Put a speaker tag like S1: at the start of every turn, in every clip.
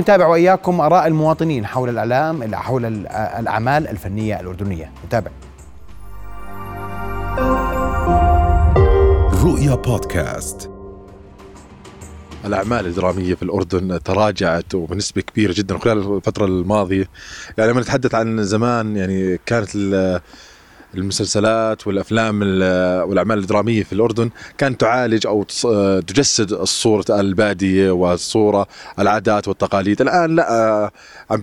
S1: نتابع وإياكم آراء المواطنين حول الإعلام حول الأعمال الفنية الأردنية. نتابع.
S2: رؤيا بودكاست.
S3: الأعمال الدرامية في الأردن تراجعت وبنسبة كبيرة جدا خلال الفترة الماضية. يعني لما نتحدث عن زمان يعني كانت المسلسلات والأفلام والأعمال الدرامية في الأردن كانت تعالج أو تجسد الصورة البادية والصورة العادات والتقاليد. الآن لا عم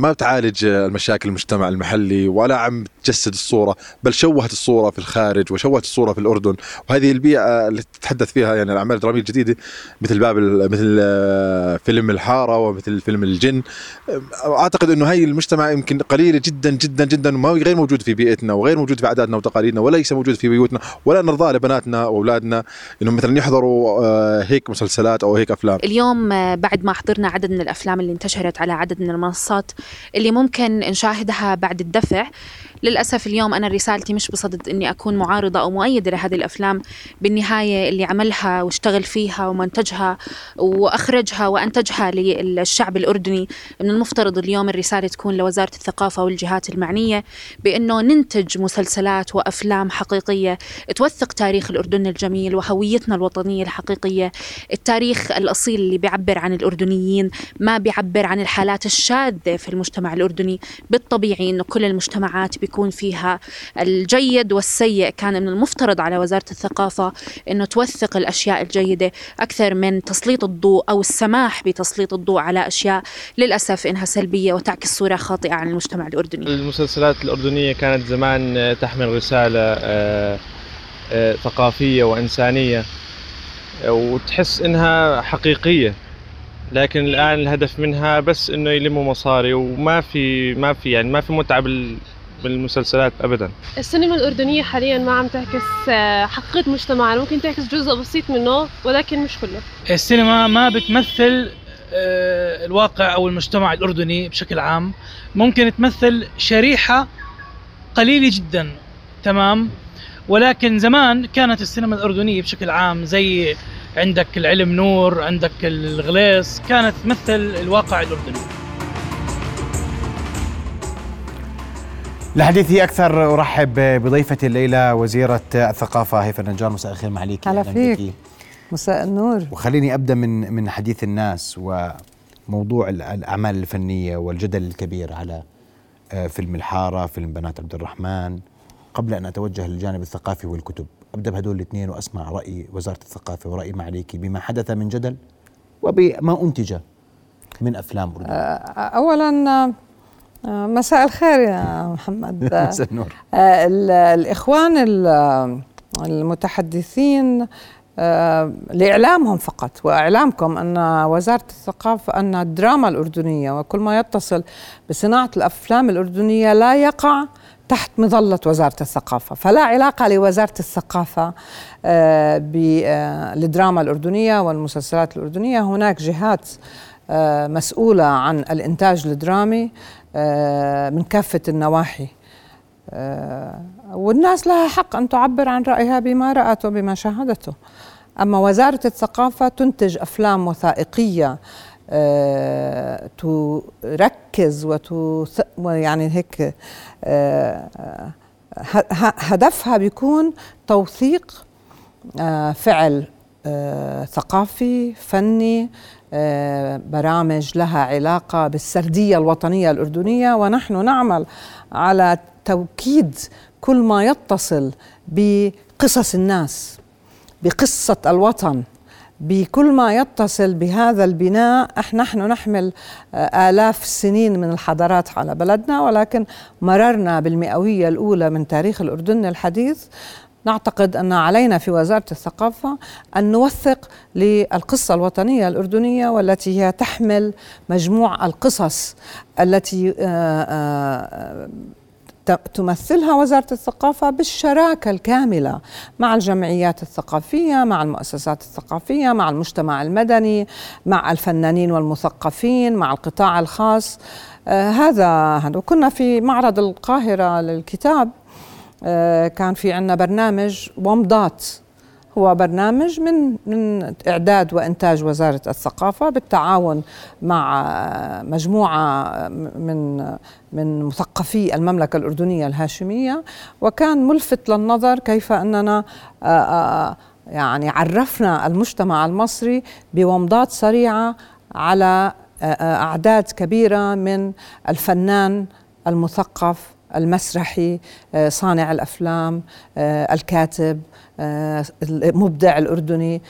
S3: ما بتعالج المشاكل المجتمع المحلي ولا عم تجسد الصورة بل شوهت الصورة في الخارج وشوهت الصورة في الأردن. وهذه البيئة اللي تتحدث فيها يعني الأعمال الدرامية الجديدة مثل باب مثل فيلم الحارة ومثل فيلم الجن. أعتقد إنه هي المجتمع يمكن قليلة جدا جدا جدا وما غير موجود في بيئتنا وغير موجود في عاداتنا وتقاليدنا وليس موجود في بيوتنا ولا نرضى لبناتنا وأولادنا انهم مثلا يحضروا آه، هيك مسلسلات أو هيك أفلام.
S4: اليوم آه، بعد ما حضرنا عدد من الأفلام اللي انتشرت على عدد من المنصات اللي ممكن نشاهدها بعد الدفع للأسف اليوم أنا رسالتي مش بصدد أني أكون معارضة أو مؤيدة لهذه الأفلام بالنهاية اللي عملها واشتغل فيها ومنتجها وأخرجها وأنتجها للشعب الأردني من المفترض اليوم الرسالة تكون لوزارة الثقافة والجهات المعنية بأنه ننتج مسلسلات وأفلام حقيقية توثق تاريخ الأردن الجميل وهويتنا الوطنية الحقيقية. التاريخ الأصيل اللي بيعبر عن الأردنيين ما بيعبر عن الحالات الشاذة في المجتمع الأردني. بالطبيعي أنه كل المجتمعات بيكون يكون فيها الجيد والسيء. كان من المفترض على وزارة الثقافة أنه توثق الأشياء الجيدة أكثر من تسليط الضوء أو السماح بتسليط الضوء على أشياء للأسف إنها سلبية وتعكس صورة خاطئة عن المجتمع الأردني.
S5: المسلسلات الأردنية كانت زمان تحمل رسالة آه، آه، ثقافية وإنسانية وتحس إنها حقيقية. لكن الآن الهدف منها بس إنه يلموا مصاري وما في ما في يعني ما في متعة بالمسلسلات ابدا.
S6: السينما الأردنية حاليا ما عم تعكس آه، حقيقة مجتمعنا ممكن تعكس جزء بسيط منه ولكن مش كله.
S7: السينما ما بتمثل آه، الواقع أو المجتمع الأردني بشكل عام. ممكن تمثل شريحة قليلة جدا تمام. ولكن زمان كانت السينما الأردنية بشكل عام زي عندك العلم نور عندك الغليص كانت تمثل الواقع الأردني.
S1: لحديثي أكثر أرحب بضيفتي الليلة وزيرة الثقافة هيفا النجار مساء الخير معاليك
S8: هلا فيك. مساء النور.
S1: وخليني أبدأ من من حديث الناس وموضوع الأعمال الفنية والجدل الكبير على آه، فيلم الحارة فيلم بنات عبد الرحمن. قبل أن أتوجه للجانب الثقافي والكتب أبدأ بهدول الاثنين وأسمع رأي وزارة الثقافة ورأي معاليك بما حدث من جدل وبما أنتج من أفلام
S8: أردنية. آه، اولا آه، مساء الخير يا محمد. مساء النور. آه، الإخوان المتحدثين آه، لإعلامهم فقط وإعلامكم أن وزارة الثقافة أن الدراما الأردنية وكل ما يتصل بصناعة الأفلام الأردنية لا يقع تحت مظلة وزارة الثقافة فلا علاقة لوزارة الثقافة بالدراما الأردنية والمسلسلات الأردنية. هناك جهات مسؤولة عن الإنتاج الدرامي آه، من كافة النواحي. آه، والناس لها حق أن تعبر عن رأيها بما رأت وبما شاهدته. أما وزارة الثقافة تنتج أفلام وثائقية أه تركز وتث... يعني هيك هدفها بيكون توثيق فعل ثقافي فني آه، برامج لها علاقة بالسردية الوطنية الأردنية ونحن نعمل على توكيد كل ما يتصل بقصص الناس بقصة الوطن بكل ما يتصل بهذا البناء. نحن نحمل آه، آلاف السنين من الحضارات على بلدنا ولكن مررنا بالمئوية الأولى من تاريخ الأردن الحديث. نعتقد أن علينا في وزارة الثقافة أن نوثق للقصة الوطنية الأردنية والتي هي تحمل مجموع القصص التي آه، آه، تمثلها وزارة الثقافة بالشراكة الكاملة مع الجمعيات الثقافية مع المؤسسات الثقافية مع المجتمع المدني مع الفنانين والمثقفين مع القطاع الخاص. آه هذا. وكنا في معرض القاهرة للكتاب كان في عندنا برنامج ومضات هو برنامج من من إعداد وإنتاج وزارة الثقافة بالتعاون مع مجموعة من من مثقفي المملكة الأردنية الهاشمية. وكان ملفت للنظر كيف أننا آه، آه، يعني عرفنا المجتمع المصري بومضات سريعة على آه، أعداد كبيرة من الفنان المثقف المسرحي صانع الأفلام الكاتب المبدع الأردني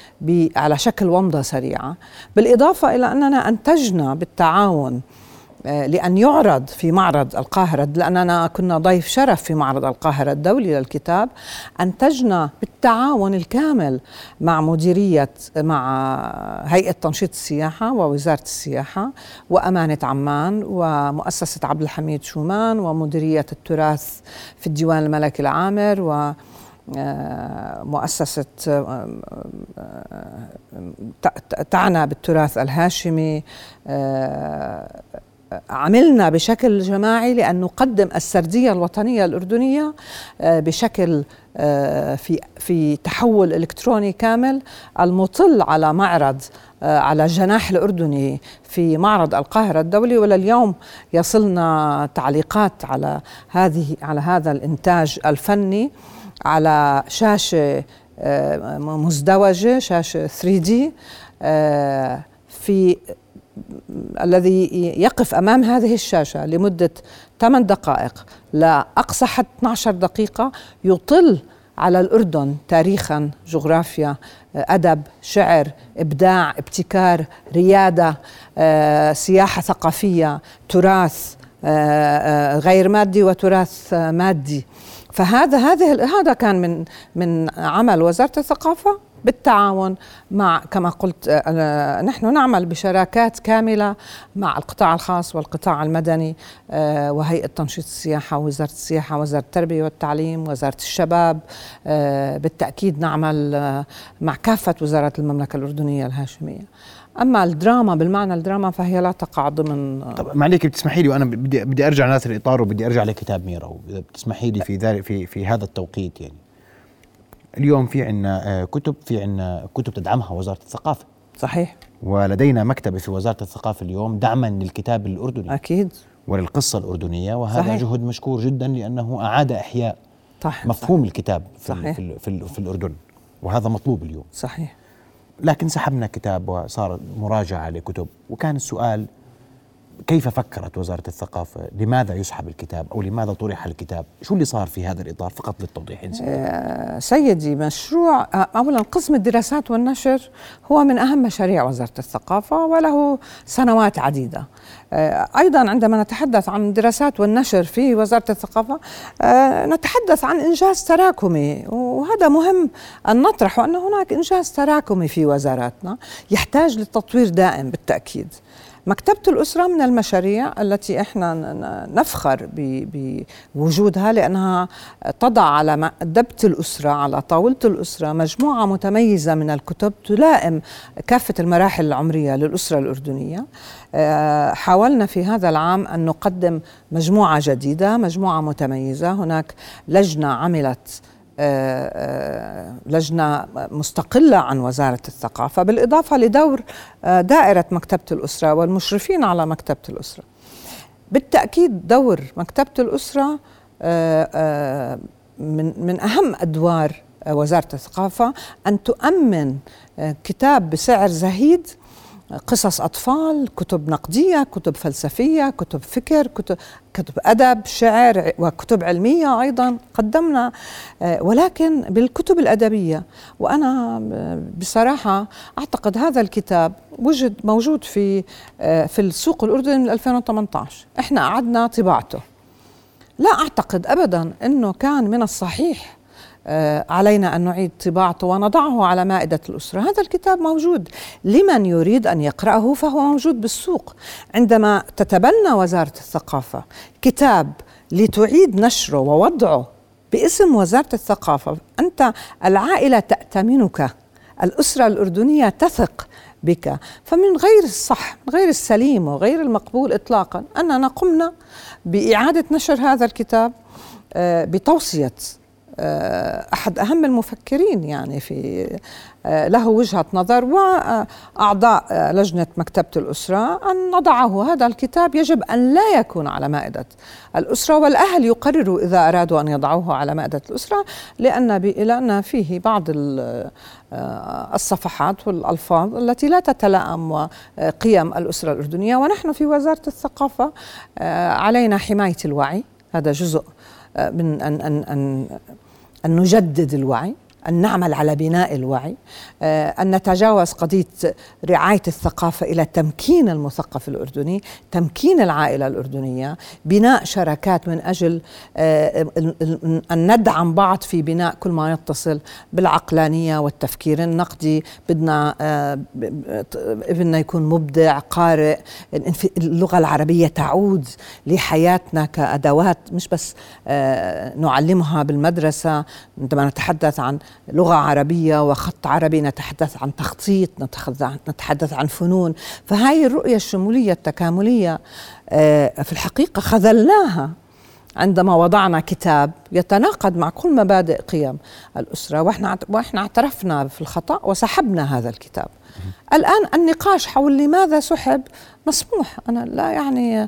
S8: على شكل ومضة سريعة. بالإضافة إلى أننا أنتجنا بالتعاون آه، لأن يعرض في معرض القاهرة لأننا كنا ضيف شرف في معرض القاهرة الدولي للكتاب أنتجنا بالتعاون الكامل مع مديرية مع هيئة تنشيط السياحة ووزارة السياحة وأمانة عمان ومؤسسة عبد الحميد شومان ومديرية التراث في الديوان الملكي العامر و آه، مؤسسة آه، تعنى بالتراث الهاشمي عملنا بشكل جماعي لأن نقدم السردية الوطنية الأردنية آه، بشكل آه، في في تحول إلكتروني كامل المطل على معرض آه، على الجناح الأردني في معرض القاهرة الدولي. ولليوم يصلنا تعليقات على هذه على هذا الإنتاج الفني على شاشة مزدوجة شاشة 3D في الذي يقف أمام هذه الشاشة لمدة 8 دقائق لاقصى حد 12 دقيقة يطل على الأردن تاريخا جغرافيا أدب شعر إبداع ابتكار ريادة آه، سياحة ثقافية تراث آه، آه، غير مادي وتراث مادي. فهذا هذه هذا كان من من عمل وزارة الثقافة. بالتعاون مع كما قلت آه، نحن نعمل بشراكات كاملة مع القطاع الخاص والقطاع المدني آه، وهيئة تنشيط السياحة ووزارة السياحة وزارة التربية والتعليم وزارة الشباب. آه، بالتأكيد نعمل مع كافة وزارات المملكة الأردنية الهاشمية. أما الدراما بالمعنى الدراما فهي لا تقع ضمن
S1: طب معليك بتسمحي لي وأنا بدي بدي أرجع لهذا الاطار وبدي أرجع لكتاب ميرا بتسمحي لي في ذلك في في هذا التوقيت يعني. اليوم في عندنا آه، كتب في عندنا كتب تدعمها وزارة الثقافة.
S8: صحيح.
S1: ولدينا مكتبة في وزارة الثقافة اليوم دعما للكتاب الأردني.
S8: أكيد.
S1: وللقصة الأردنية وهذا صحيح. جهد مشكور جدا لأنه أعاد إحياء صح مفهوم صحيح. الكتاب في, صحيح. في, في, في الأردن. وهذا مطلوب اليوم.
S8: صحيح.
S1: لكن سحبنا كتاب وصار مراجعة لكتب. وكان السؤال كيف فكرت وزارة الثقافة؟ لماذا يسحب الكتاب أو لماذا طرح الكتاب؟ شو اللي صار في هذا الإطار فقط للتوضيح
S8: آه سيدي مشروع آه، أولا قسم الدراسات والنشر هو من أهم مشاريع وزارة الثقافة وله سنوات عديدة آه أيضا عندما نتحدث عن الدراسات والنشر في وزارة الثقافة نتحدث عن إنجاز تراكمي وهذا مهم أن نطرح أن هناك إنجاز تراكمي في وزاراتنا يحتاج للتطوير دائم بالتأكيد مكتبة الأسرة من المشاريع التي إحنا نفخر بوجودها لأنها تضع على مأدبة الأسرة على طاولة الأسرة مجموعة متميزة من الكتب تلائم كافة المراحل العمرية للأسرة الأردنية. آه، حاولنا في هذا العام أن نقدم مجموعة جديدة مجموعة متميزة. هناك لجنة عملت لجنة مستقلة عن وزارة الثقافة بالإضافة لدور آه، دائرة مكتبة الأسرة والمشرفين على مكتبة الأسرة. بالتأكيد دور مكتبة الأسرة من من أهم أدوار وزارة الثقافة أن تؤمن كتاب بسعر زهيد قصص أطفال كتب نقدية كتب فلسفية كتب فكر كتب, كتب أدب شعر وكتب علمية أيضا قدمنا. آه، ولكن بالكتب الأدبية. وأنا بصراحة أعتقد هذا الكتاب وجد موجود في آه، في السوق الأردني من 2018 إحنا أعدنا طباعته. لا أعتقد أبدا أنه كان من الصحيح آه، علينا أن نعيد طباعته ونضعه على مائدة الأسرة. هذا الكتاب موجود. لمن يريد أن يقرأه فهو موجود بالسوق. عندما تتبنى وزارة الثقافة كتاب لتعيد نشره ووضعه باسم وزارة الثقافة أنت العائلة تأتمنك. الأسرة الأردنية تثق بك. فمن غير الصح غير السليم وغير المقبول إطلاقا أننا قمنا بإعادة نشر هذا الكتاب آه، بتوصية آه، أحد أهم المفكرين يعني في آه، له وجهة نظر وأعضاء آه، لجنة مكتبة الأسرة أن نضعه. هذا الكتاب يجب أن لا يكون على مائدة الأسرة والأهل يقرروا إذا أرادوا أن يضعوه على مائدة الأسرة لأن لأن فيه بعض الصفحات والألفاظ التي لا تتلائم قيم الأسرة الأردنية. ونحن في وزارة الثقافة علينا حماية الوعي. هذا جزء من أن أن أن أن نجدد الوعي. أن نعمل على بناء الوعي آه، أن نتجاوز قضية رعاية الثقافة إلى تمكين المثقف الأردني تمكين العائلة الأردنية بناء شراكات من أجل آه، أن ندعم بعض في بناء كل ما يتصل بالعقلانية والتفكير النقدي. بدنا آه، ابننا يكون مبدع قارئ. اللغة العربية تعود لحياتنا كأدوات مش بس نعلمها بالمدرسة عندما نتحدث عن لغة عربية وخط عربي نتحدث عن تخطيط نتحدث عن فنون. فهاي الرؤية الشمولية التكاملية آه، في الحقيقة خذلناها عندما وضعنا كتاب يتناقض مع كل مبادئ قيم الأسرة. وإحنا, وإحنا اعترفنا في الخطأ وسحبنا هذا الكتاب. الآن النقاش حول لماذا سحب مسموح. أنا لا يعني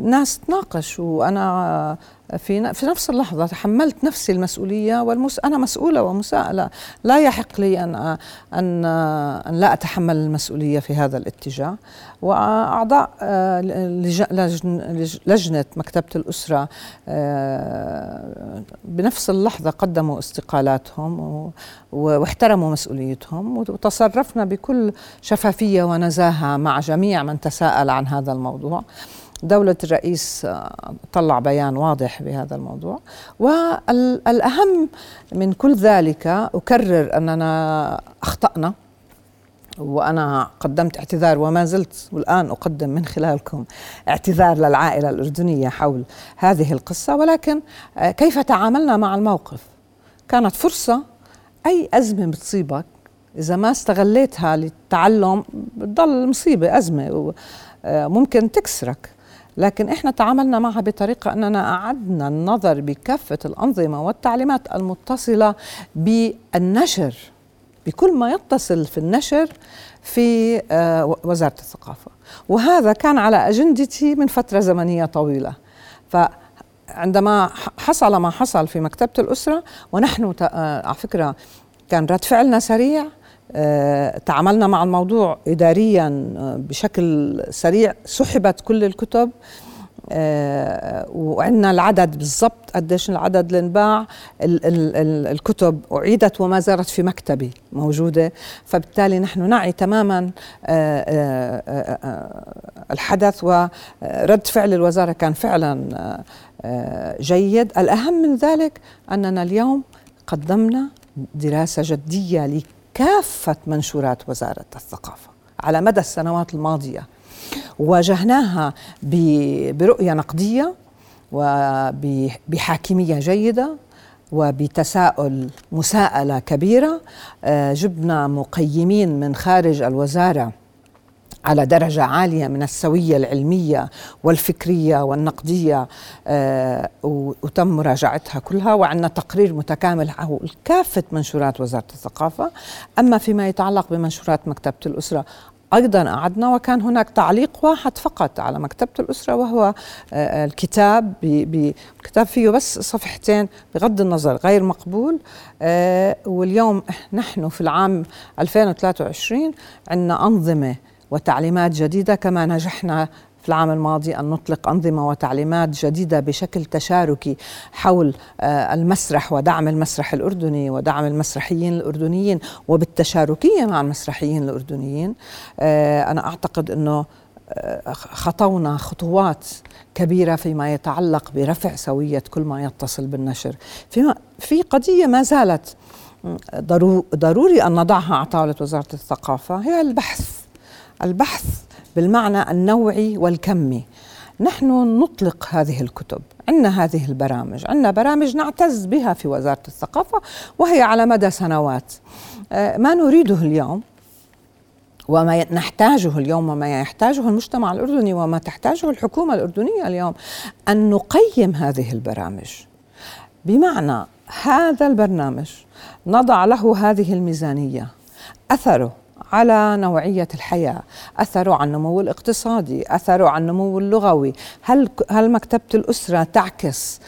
S8: ناس تناقش وأنا في في نفس اللحظة تحملت نفسي المسؤولية والمس أنا مسؤولة ومساءلة. لا يحق لي أن أن أن لا أتحمل المسؤولية في هذا الاتجاه. وأعضاء لجنة مكتبة الأسرة بنفس اللحظة قدموا استقالاتهم واحترموا مسؤوليتهم وتصرفنا بكل شفافية ونزاهة مع جميع من تساءل عن هذا الموضوع. دولة الرئيس آه، طلع بيان واضح بهذا الموضوع. والأهم من كل ذلك أكرر أننا أخطأنا وأنا قدمت اعتذار وما زلت والآن أقدم من خلالكم اعتذار للعائلة الأردنية حول هذه القصة. ولكن آه، كيف تعاملنا مع الموقف؟ كانت فرصة أي أزمة بتصيبك إذا ما استغليتها للتعلم بتضل مصيبة أزمة آه، ممكن تكسرك. لكن إحنا تعاملنا معها بطريقة أننا أعدنا النظر بكافة الأنظمة والتعليمات المتصلة بالنشر بكل ما يتصل في النشر في آه، وزارة الثقافة. وهذا كان على أجندتي من فترة زمنية طويلة. فعندما حصل ما حصل في مكتبة الأسرة ونحن آه، على فكرة كان رد فعلنا سريع تعاملنا مع الموضوع إداريا آه، بشكل سريع. سحبت كل الكتب آه، وعندنا العدد بالضبط قديش العدد اللي انباع الكتب أعيدت وما زالت في مكتبي موجودة. فبالتالي نحن نعي تماما الحدث. ورد فعل الوزارة كان فعلا جيد. الأهم من ذلك أننا اليوم قدمنا دراسة جدية كافة منشورات وزارة الثقافة. على مدى السنوات الماضية واجهناها برؤية نقدية وبحاكمية جيدة وبتساؤل مساءلة كبيرة. آه، جبنا مقيمين من خارج الوزارة على درجة عالية من السوية العلمية والفكرية والنقدية آه وتم مراجعتها كلها وعندنا تقرير متكامل حول كافة منشورات وزارة الثقافة. أما فيما يتعلق بمنشورات مكتبة الأسرة أيضا قعدنا وكان هناك تعليق واحد فقط على مكتبة الأسرة وهو آه، الكتاب كتاب فيه بس صفحتين بغض النظر غير مقبول. آه، واليوم نحن في العام 2023 عندنا أنظمة وتعليمات جديدة كما نجحنا في العام الماضي أن نطلق أنظمة وتعليمات جديدة بشكل تشاركي حول آه، المسرح ودعم المسرح الأردني ودعم المسرحيين الأردنيين وبالتشاركية مع المسرحيين الأردنيين. آه، أنا أعتقد أنه آه، خطونا خطوات كبيرة فيما يتعلق برفع سوية كل ما يتصل بالنشر. فيما في قضية ما زالت ضروري أن نضعها على طاولة وزارة الثقافة هي البحث البحث بالمعنى النوعي والكمي. نحن نطلق هذه الكتب. عندنا هذه البرامج. عندنا برامج نعتز بها في وزارة الثقافة وهي على مدى سنوات. آه، ما نريده اليوم وما نحتاجه اليوم وما يحتاجه المجتمع الأردني وما تحتاجه الحكومة الأردنية اليوم أن نقيم هذه البرامج. بمعنى هذا البرنامج نضع له هذه الميزانية. أثره على نوعية الحياة. أثره على النمو الاقتصادي أثره على النمو اللغوي. هل, هل مكتبة الأسرة تعكس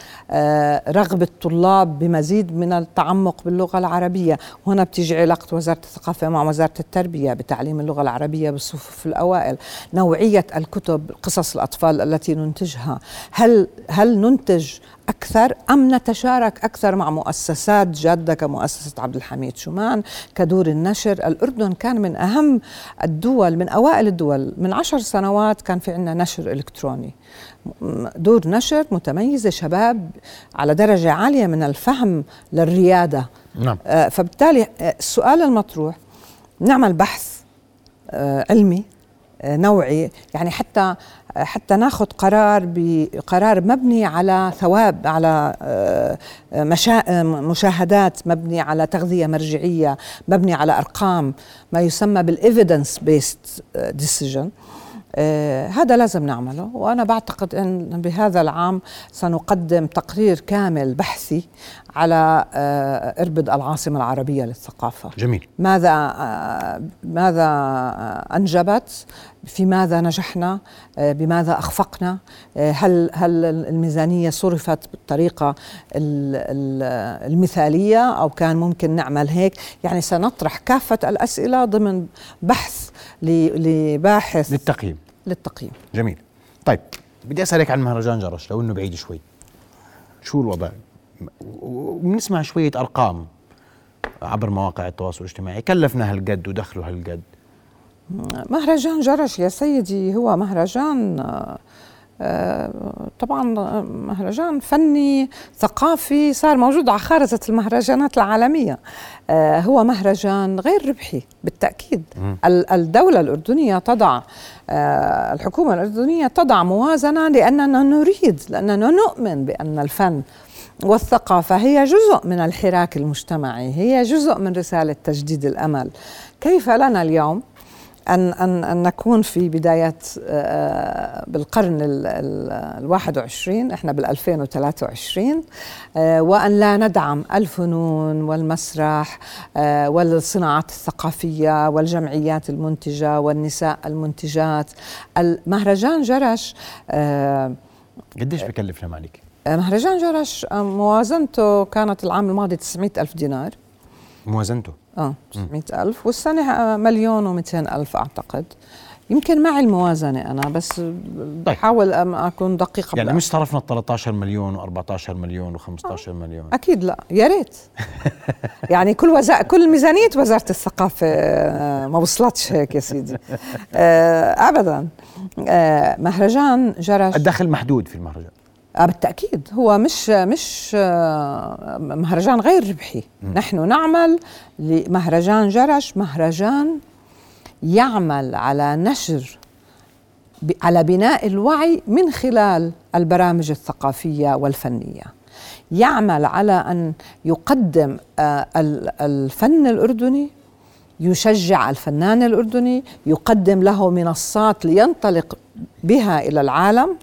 S8: رغبة الطلاب بمزيد من التعمق باللغة العربية. وهنا بتيجي علاقة وزارة الثقافة مع وزارة التربية بتعليم اللغة العربية بالصفوف الأوائل. نوعية الكتب قصص الأطفال التي ننتجها. هل, هل ننتج أكثر أم نتشارك أكثر مع مؤسسات جادة كمؤسسة عبد الحميد شومان كدور النشر؟ الأردن كان من أهم الدول من أوائل الدول. من عشر سنوات كان في عندنا نشر إلكتروني. دور نشر متميزة شباب على درجة عالية من الفهم للريادة
S1: نعم.
S8: آه، فبالتالي آه، السؤال المطروح نعمل بحث آه، علمي نوعي يعني حتى حتى ناخذ قرار بقرار مبني على ثواب على مشا... مشاهدات مبني على تغذية مرجعية مبني على أرقام ما يسمى بال evidence based decision آه هذا لازم نعمله. وأنا بعتقد أن بهذا العام سنقدم تقرير كامل بحثي على آه إربد العاصمة العربية للثقافة.
S1: جميل.
S8: ماذا آه ماذا أنجبت؟ في ماذا نجحنا؟ بماذا أخفقنا؟ هل هل الميزانية صرفت بالطريقة المثالية أو كان ممكن نعمل هيك؟ يعني سنطرح كافة الأسئلة ضمن بحث لباحث
S1: للتقييم.
S8: للتقييم.
S1: جميل. طيب بدي أسألك عن مهرجان جرش لو إنه بعيد شوي. شو الوضع؟ وبنسمع شوية أرقام عبر مواقع التواصل الاجتماعي. كلفنا هالقد ودخله هالقد.
S8: مهرجان جرش يا سيدي هو مهرجان آه، طبعا مهرجان فني ثقافي صار موجود على خارطة المهرجانات العالمية. آه، هو مهرجان غير ربحي بالتأكيد. الدولة الأردنية تضع آه، الحكومة الأردنية تضع موازنة لأننا نريد لأننا نؤمن بأن الفن والثقافة هي جزء من الحراك المجتمعي هي جزء من رسالة تجديد الأمل. كيف لنا اليوم؟ أن, أن, أن نكون في بداية آه، بالقرن الواحد وعشرين إحنا بالألفين وثلاثة وعشرين آه، وأن لا ندعم الفنون والمسرح آه، والصناعات الثقافية والجمعيات المنتجة والنساء المنتجات. المهرجان جرش
S1: قديش بكلفنا مالك؟
S8: مهرجان جرش موازنته كانت العام الماضي 900 ألف دينار.
S1: موازنته؟
S8: آه 900 ألف. والسنة مليون و200 ألف أعتقد. يمكن معي الموازنة أنا بس طيب. بحاول أكون دقيقة
S1: يعني مش صرفنا 13 مليون و14 مليون و15 مليون.
S8: أكيد لا. يا ريت. يعني كل وزا... كل ميزانية وزارة الثقافة آه، ما وصلتش هيك يا سيدي. آه، أبدا. آه، مهرجان جرش
S1: الدخل محدود في المهرجان.
S8: آه بالتأكيد. هو مش مش آه مهرجان غير ربحي. م. نحن نعمل لمهرجان جرش مهرجان يعمل على نشر على بناء الوعي من خلال البرامج الثقافية والفنية. يعمل على أن يقدم آه الفن الأردني يشجع الفنان الأردني يقدم له منصات لينطلق بها إلى العالم.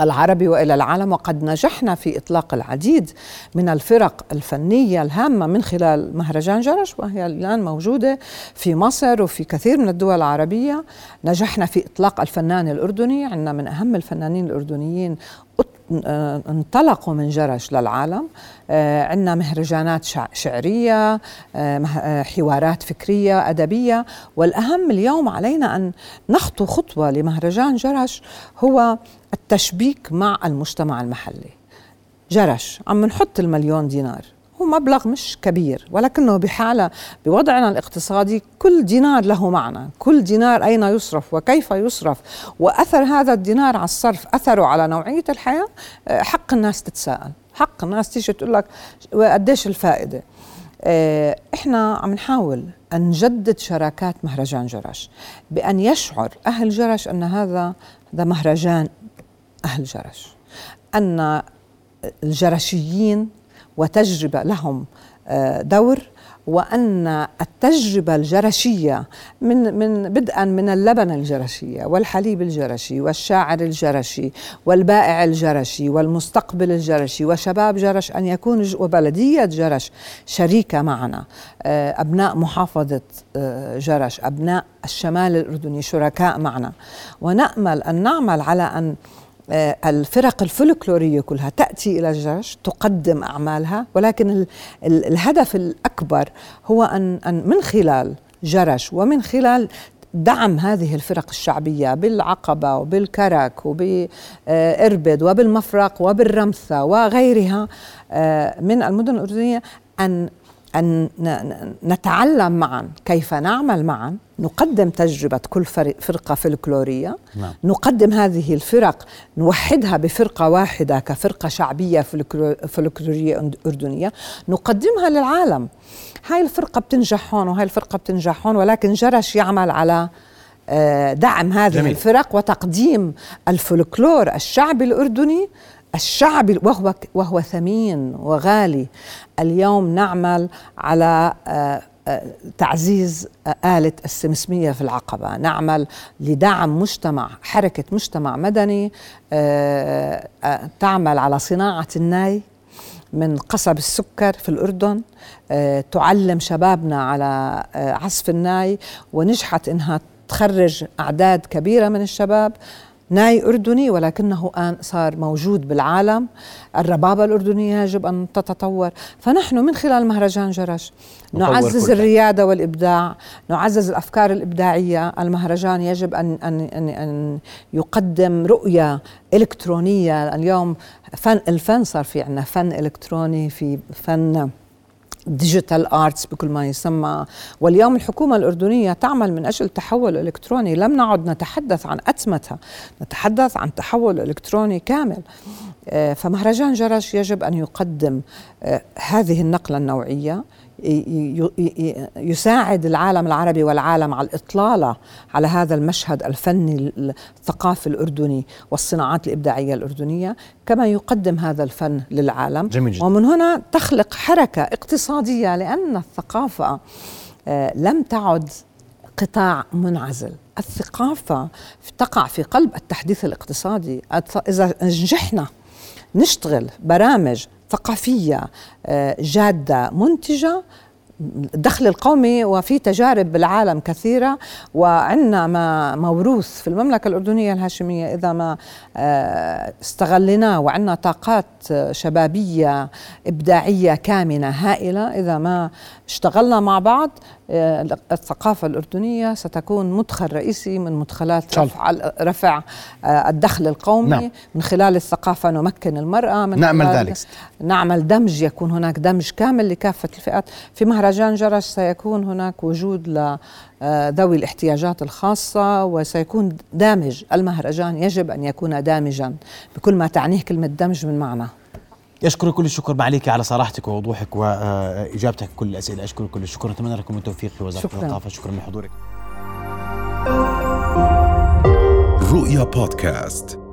S8: العربي وإلى العالم وقد نجحنا في إطلاق العديد من الفرق الفنية الهامة من خلال مهرجان جرش وهي الآن موجودة في مصر وفي كثير من الدول العربية. نجحنا في إطلاق الفنان الأردني عندنا من أهم الفنانين الأردنيين انطلقوا من جرش للعالم. آه، عندنا مهرجانات شعرية آه، حوارات فكرية أدبية. والأهم اليوم علينا أن نخطو خطوة لمهرجان جرش هو التشبيك مع المجتمع المحلي. جرش عم نحط المليون دينار. هو مبلغ مش كبير ولكنه بحالة بوضعنا الاقتصادي كل دينار له معنى كل دينار أين يصرف وكيف يصرف وأثر هذا الدينار على الصرف أثره على نوعية الحياة؟ آه، حق الناس تتساءل حق الناس تيجي تقول لك قديش الفائدة؟ آه، إحنا عم نحاول أن نجدد شراكات مهرجان جرش بأن يشعر أهل جرش أن هذا هذا مهرجان أهل جرش أن الجرشيين وتجربه لهم آه، دور وأن التجربة الجرشية من من بدءا من اللبن الجرشية والحليب الجرشي والشاعر الجرشي والبائع الجرشي والمستقبل الجرشي وشباب جرش أن يكون وبلدية جرش شريكة معنا آه، أبناء محافظة آه، جرش أبناء الشمال الأردني شركاء معنا. ونأمل أن نعمل على آه، الفرق الفلكلورية كلها تأتي إلى الجرش تقدم أعمالها ولكن ال ال الهدف الأكبر هو أن, أن من خلال جرش ومن خلال دعم هذه الفرق الشعبية بالعقبة وبالكرك وبإربد وبالمفرق وبالرمثة وغيرها آه، من المدن الأردنية أن أن نتعلم معا كيف نعمل معا نقدم تجربة كل فرقة فلكلورية نعم. نقدم هذه الفرق نوحدها بفرقة واحدة كفرقة شعبية فلكلورية أردنية نقدمها للعالم هاي الفرقة بتنجح هون وهاي الفرقة بتنجح هون ولكن جرش يعمل على آه، دعم هذه جميل. الفرق وتقديم الفلكلور الشعبي الأردني الشعبي وهو وهو ثمين وغالي. اليوم نعمل على آه، آه، تعزيز آلة السمسمية في العقبة. نعمل لدعم مجتمع حركة مجتمع مدني آه، تعمل على صناعة الناي من قصب السكر في الأردن. تعلم شبابنا على عزف الناي ونجحت إنها تخرج أعداد كبيرة من الشباب. ناي أردني ولكنه الآن صار موجود بالعالم. الربابة الأردنية يجب أن تتطور. فنحن من خلال مهرجان جرش نعزز الريادة والإبداع نعزز الأفكار الإبداعية. المهرجان يجب أن, أن, أن, أن يقدم رؤية إلكترونية. اليوم فن الفن صار في عندنا فن إلكتروني في فن digital arts بكل ما يسمى. واليوم الحكومة الأردنية تعمل من أجل تحول إلكتروني. لم نعد نتحدث عن أتمتة نتحدث عن تحول إلكتروني كامل. فمهرجان جرش يجب أن يقدم آه، هذه النقلة النوعية يساعد العالم العربي والعالم على الإطلالة على هذا المشهد الفني الثقافي الأردني والصناعات الإبداعية الأردنية كما يقدم هذا الفن للعالم.
S1: جميل جدا.
S8: ومن هنا تخلق حركة اقتصادية لأن الثقافة آه، لم تعد قطاع منعزل. الثقافة تقع في قلب التحديث الاقتصادي. إذا نجحنا نشتغل برامج ثقافية آه، جادة منتجة الدخل القومي وفي تجارب بالعالم كثيرة. وعندنا ما موروث في المملكة الأردنية الهاشمية إذا ما آه، استغلناه وعندنا طاقات شبابية إبداعية كامنة هائلة إذا ما اشتغلنا مع بعض آه، الثقافة الأردنية ستكون مدخل رئيسي من مدخلات رفع, رفع آه، الدخل القومي. نعم. من خلال الثقافة نمكن المرأة من
S1: نعمل ذلك.
S8: نعمل دمج يكون هناك دمج كامل لكافة الفئات. في مهرجان جرش سيكون هناك وجود ل آه، ذوي الاحتياجات الخاصة وسيكون دامج المهرجان. يجب أن يكون دامجا بكل ما تعنيه كلمة دمج من معنى.
S1: يشكر كل الشكر معليك على صراحتك ووضوحك وإجابتك كل الأسئلة. اشكر كل الشكر. نتمنى لكم التوفيق في وزارة الثقافه شكرا لحضورك.
S2: رؤيا بودكاست.